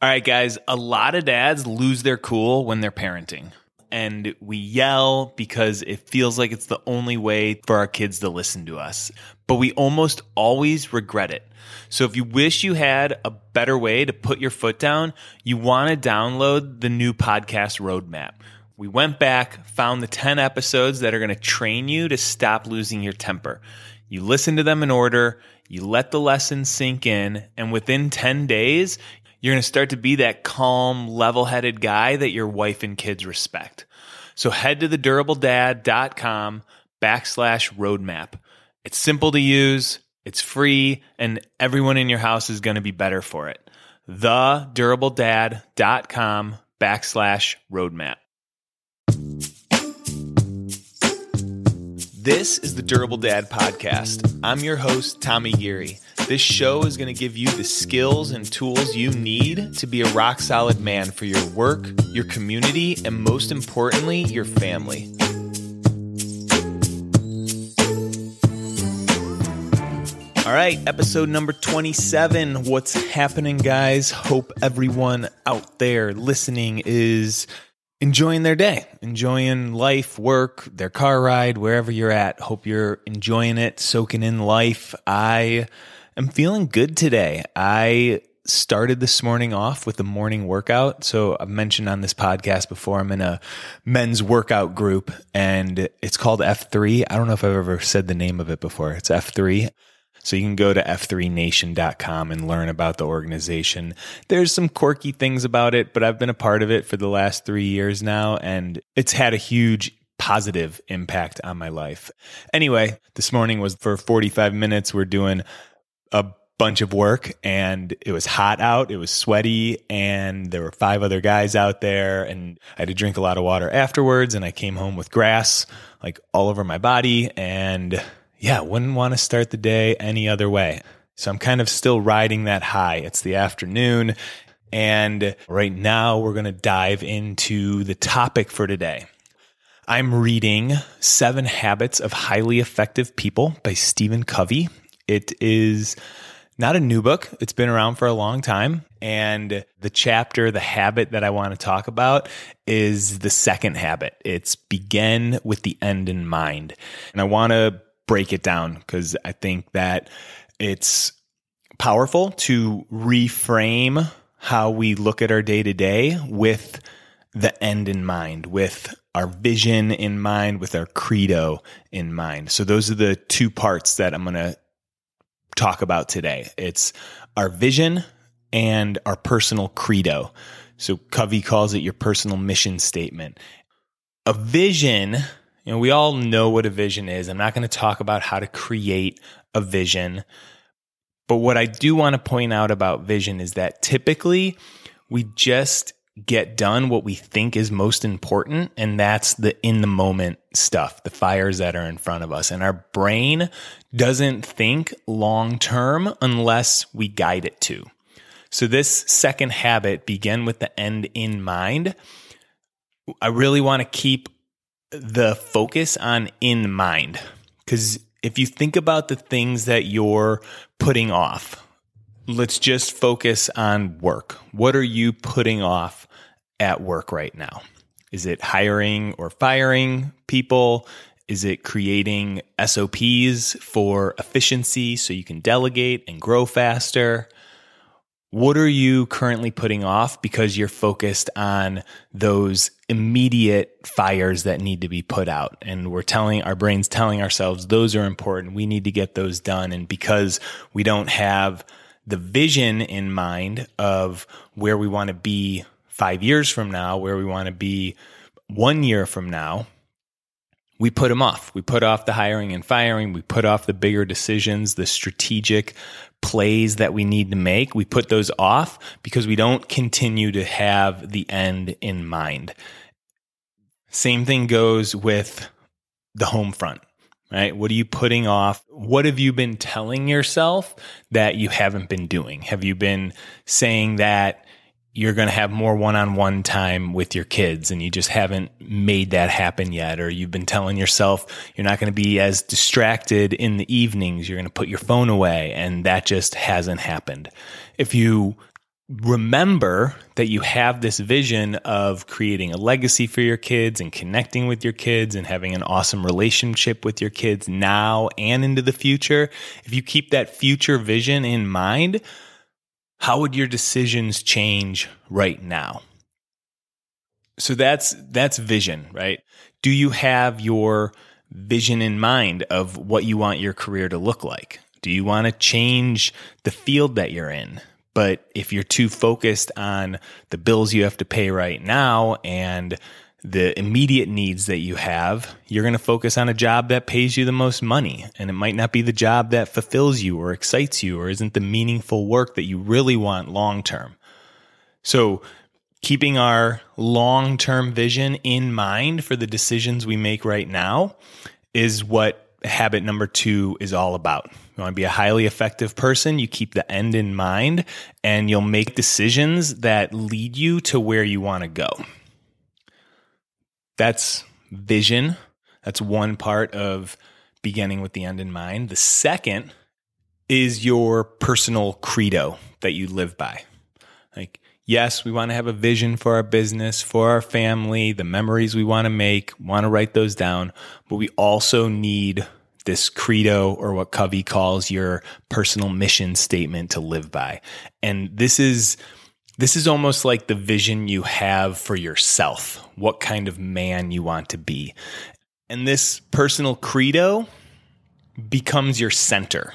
All right, guys, a lot of dads lose their cool when they're parenting. And we yell because it feels like it's the only way for our kids to listen to us. But we almost always regret it. So if you wish you had a better way to put your foot down, you want to download the new podcast roadmap. We went back, found the 10 episodes that are going to train you to stop losing your temper. You listen to them in order, you let the lessons sink in, and within 10 days, you're going to start to be that calm, level headed guy that your wife and kids respect. So head to thedurabledad.com backslash roadmap. It's simple to use, it's free, and everyone in your house is going to be better for it. Thedurabledad.com backslash roadmap. This is the Durable Dad Podcast. I'm your host, Tommy Geary. This show is going to give you the skills and tools you need to be a rock solid man for your work, your community, and most importantly, your family. All right, episode number 27. What's happening, guys? Hope everyone out there listening is enjoying their day, enjoying life, work, their car ride, wherever you're at. Hope you're enjoying it, soaking in life. I am feeling good today. I started this morning off with a morning workout. So I've mentioned on this podcast before, I'm in a men's workout group and it's called F3. I don't know if I've ever said the name of it before. It's F3. So you can go to f3nation.com and learn about the organization. There's some quirky things about it, but I've been a part of it for the last three years now, and it's had a huge positive impact on my life. Anyway, this morning was for 45 minutes. We're doing a bunch of work and it was hot out. It was sweaty and there were five other guys out there and I had to drink a lot of water afterwards and I came home with grass like all over my body and yeah, wouldn't want to start the day any other way. So I'm kind of still riding that high. It's the afternoon. And right now we're going to dive into the topic for today. I'm reading Seven Habits of Highly Effective People by Stephen Covey. It is not a new book. It's been around for a long time. And the chapter, the habit that I want to talk about is the second habit. It's begin with the end in mind. And I want to break it down because I think that it's powerful to reframe how we look at our day to day with the end in mind, with our vision in mind, with our credo in mind. So, those are the two parts that I'm going to talk about today. It's our vision and our personal credo. So, Covey calls it your personal mission statement. A vision you know, we all know what a vision is. I'm not going to talk about how to create a vision. But what I do want to point out about vision is that typically we just get done what we think is most important, and that's the in the moment stuff, the fires that are in front of us. And our brain doesn't think long term unless we guide it to. So, this second habit, begin with the end in mind. I really want to keep the focus on in mind. Because if you think about the things that you're putting off, let's just focus on work. What are you putting off at work right now? Is it hiring or firing people? Is it creating SOPs for efficiency so you can delegate and grow faster? What are you currently putting off because you're focused on those immediate fires that need to be put out? And we're telling our brains telling ourselves those are important. We need to get those done. And because we don't have the vision in mind of where we want to be five years from now, where we want to be one year from now, we put them off. We put off the hiring and firing. We put off the bigger decisions, the strategic plays that we need to make. We put those off because we don't continue to have the end in mind. Same thing goes with the home front, right? What are you putting off? What have you been telling yourself that you haven't been doing? Have you been saying that you're going to have more one-on-one time with your kids and you just haven't made that happen yet or you've been telling yourself you're not going to be as distracted in the evenings. You're going to put your phone away and that just hasn't happened. If you remember that you have this vision of creating a legacy for your kids and connecting with your kids and having an awesome relationship with your kids now and into the future, if you keep that future vision in mind, how would your decisions change right now? So that's that's vision, right? Do you have your vision in mind of what you want your career to look like? Do you want to change the field that you're in? But if you're too focused on the bills you have to pay right now and the immediate needs that you have, you're going to focus on a job that pays you the most money. And it might not be the job that fulfills you or excites you or isn't the meaningful work that you really want long term. So, keeping our long term vision in mind for the decisions we make right now is what habit number two is all about. You want to be a highly effective person, you keep the end in mind, and you'll make decisions that lead you to where you want to go. That's vision. That's one part of beginning with the end in mind. The second is your personal credo that you live by. Like, yes, we want to have a vision for our business, for our family, the memories we want to make, want to write those down, but we also need this credo or what Covey calls your personal mission statement to live by. And this is this is almost like the vision you have for yourself, what kind of man you want to be. And this personal credo becomes your center.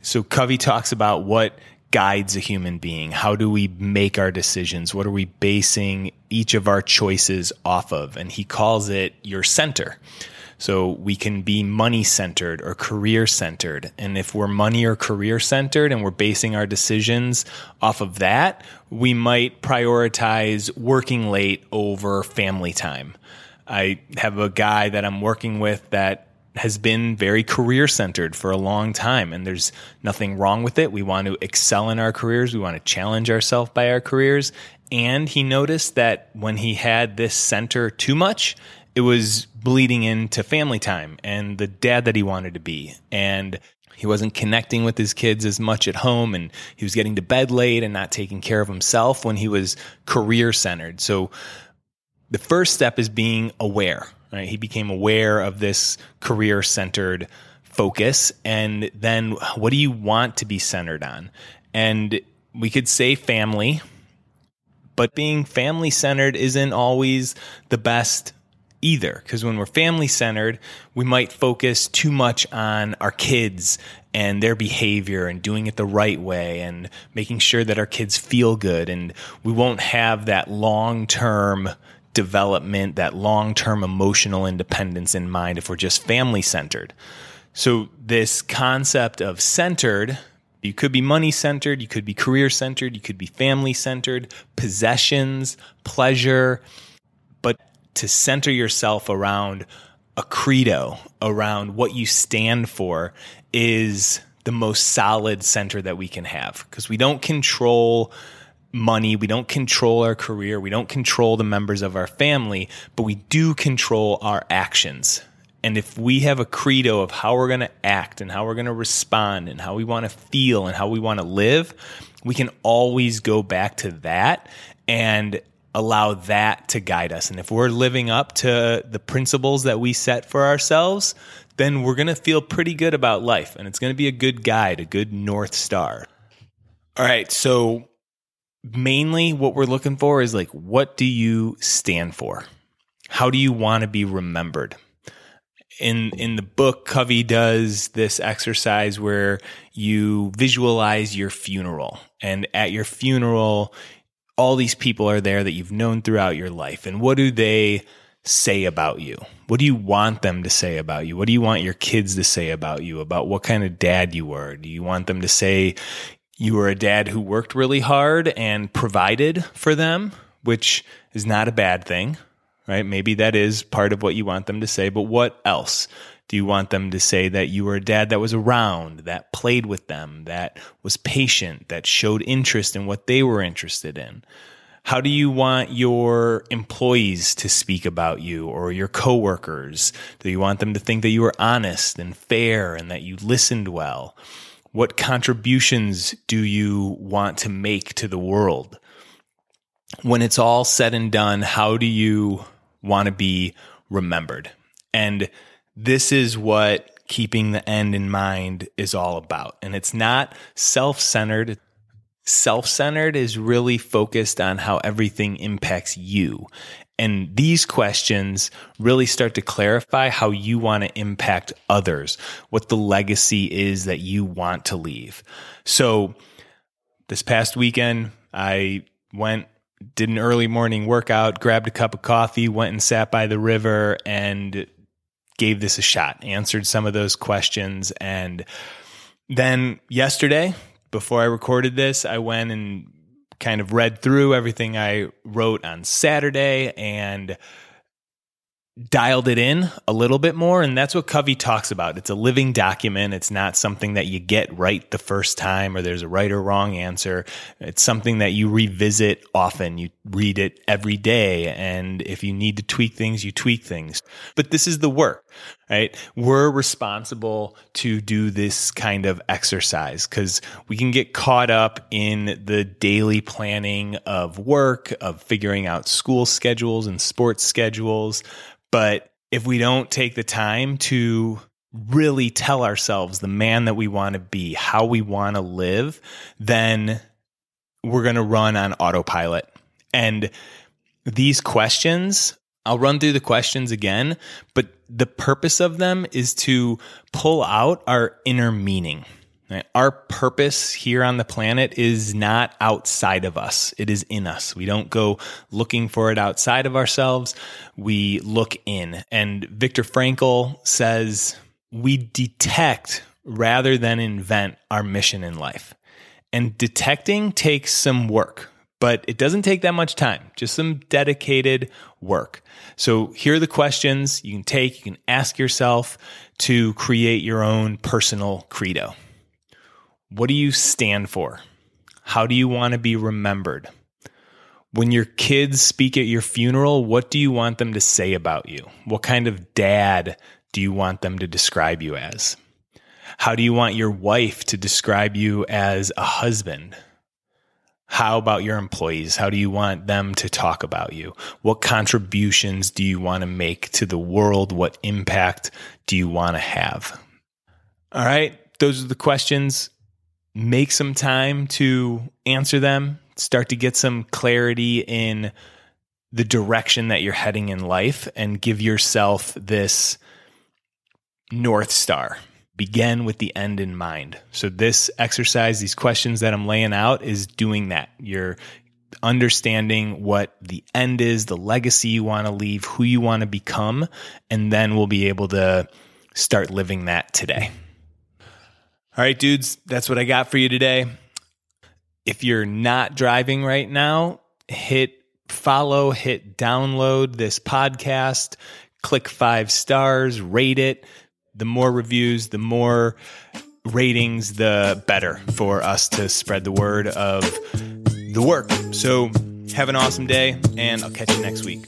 So Covey talks about what guides a human being? How do we make our decisions? What are we basing each of our choices off of? And he calls it your center. So we can be money centered or career centered. And if we're money or career centered and we're basing our decisions off of that, we might prioritize working late over family time. I have a guy that I'm working with that has been very career centered for a long time and there's nothing wrong with it. We want to excel in our careers. We want to challenge ourselves by our careers. And he noticed that when he had this center too much, it was bleeding into family time and the dad that he wanted to be. And he wasn't connecting with his kids as much at home and he was getting to bed late and not taking care of himself when he was career centered. So the first step is being aware, right? He became aware of this career centered focus. And then what do you want to be centered on? And we could say family, but being family centered isn't always the best either. Because when we're family centered, we might focus too much on our kids and their behavior and doing it the right way and making sure that our kids feel good. And we won't have that long term development, that long term emotional independence in mind if we're just family centered. So, this concept of centered you could be money centered, you could be career centered, you could be family centered, possessions, pleasure to center yourself around a credo, around what you stand for, is the most solid center that we can have because we don't control money, we don't control our career, we don't control the members of our family, but we do control our actions. And if we have a credo of how we're going to act and how we're going to respond and how we want to feel and how we want to live, we can always go back to that and allow that to guide us. And if we're living up to the principles that we set for ourselves, then we're going to feel pretty good about life and it's going to be a good guide, a good North Star. All right. So, mainly what we're looking for is like, what do you stand for? How do you want to be remembered? In, in the book, Covey does this exercise where you visualize your funeral. And at your funeral, all these people are there that you've known throughout your life. And what do they say about you? What do you want them to say about you? What do you want your kids to say about you? About what kind of dad you were? Do you want them to say you were a dad who worked really hard and provided for them, which is not a bad thing, right? Maybe that is part of what you want them to say, but what else? Do you want them to say that you were a dad that was around, that played with them, that was patient, that showed interest in what they were interested in? How do you want your employees to speak about you or your coworkers? Do you want them to think that you were honest and fair and that you listened well? What contributions do you want to make to the world? When it's all said and done, how do you want to be remembered? And this is what keeping the end in mind is all about. And it's not self centered. Self centered is really focused on how everything impacts you. And these questions really start to clarify how you want to impact others, what the legacy is that you want to leave. So, this past weekend, I went, did an early morning workout, grabbed a cup of coffee, went and sat by the river, and gave this a shot, answered some of those questions. And then yesterday, before I recorded this, I went and kind of read through everything I wrote on Saturday and dialed it in a little bit more. And that's what Covey talks about. It's a living document. It's not something that you get right the first time or there's a right or wrong answer. It's something that you revisit often. You read it every day. And if you need to tweak things, you tweak things. But this is the work, right? We're responsible to do this kind of exercise because we can get caught up in the daily planning of work, of figuring out school schedules and sports schedules. But if we don't take the time to really tell ourselves the man that we want to be, how we want to live, then we're going to run on autopilot. And these questions, I'll run through the questions again, but the purpose of them is to pull out our inner meaning. Our purpose here on the planet is not outside of us. It is in us. We don't go looking for it outside of ourselves. We look in. And Viktor Frankl says we detect rather than invent our mission in life. And detecting takes some work, but it doesn't take that much time, just some dedicated work. So here are the questions you can take, you can ask yourself to create your own personal credo. What do you stand for? How do you want to be remembered? When your kids speak at your funeral, what do you want them to say about you? What kind of dad do you want them to describe you as? How do you want your wife to describe you as a husband? How about your employees? How do you want them to talk about you? What contributions do you want to make to the world? What impact do you want to have? All right, those are the questions make some time to answer them, start to get some clarity in the direction that you're heading in life, and give yourself this North Star. Begin with the end in mind. So, this exercise, these questions that I'm laying out, is doing that. You're understanding what the end is, the legacy you want to leave, who you want to become, and then we'll be able to start living that today. All right, dudes, that's what I got for you today. If you're not driving right now, hit follow, hit download this podcast, click five stars, rate it. The more reviews, the more ratings, the better for us to spread the word of the work. So, have an awesome day, and I'll catch you next week.